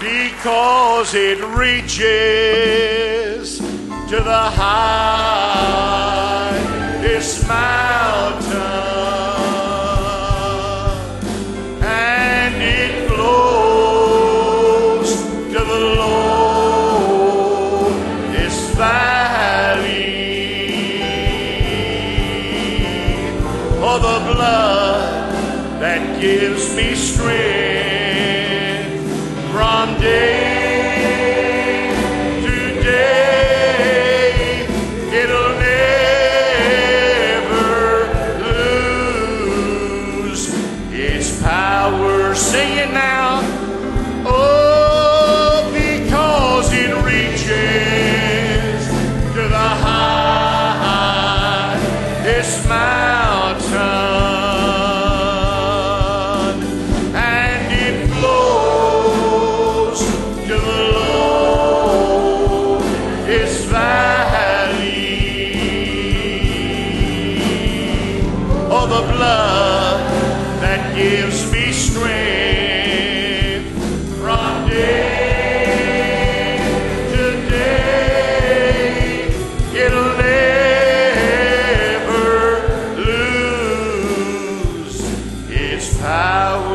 because it reaches to the highest mountain and it flows to the lowest valley. Oh, the blood that gives me strength now. Oh, because it reaches to the highest mountain and it flows to the lowest valley. Oh, the blood power.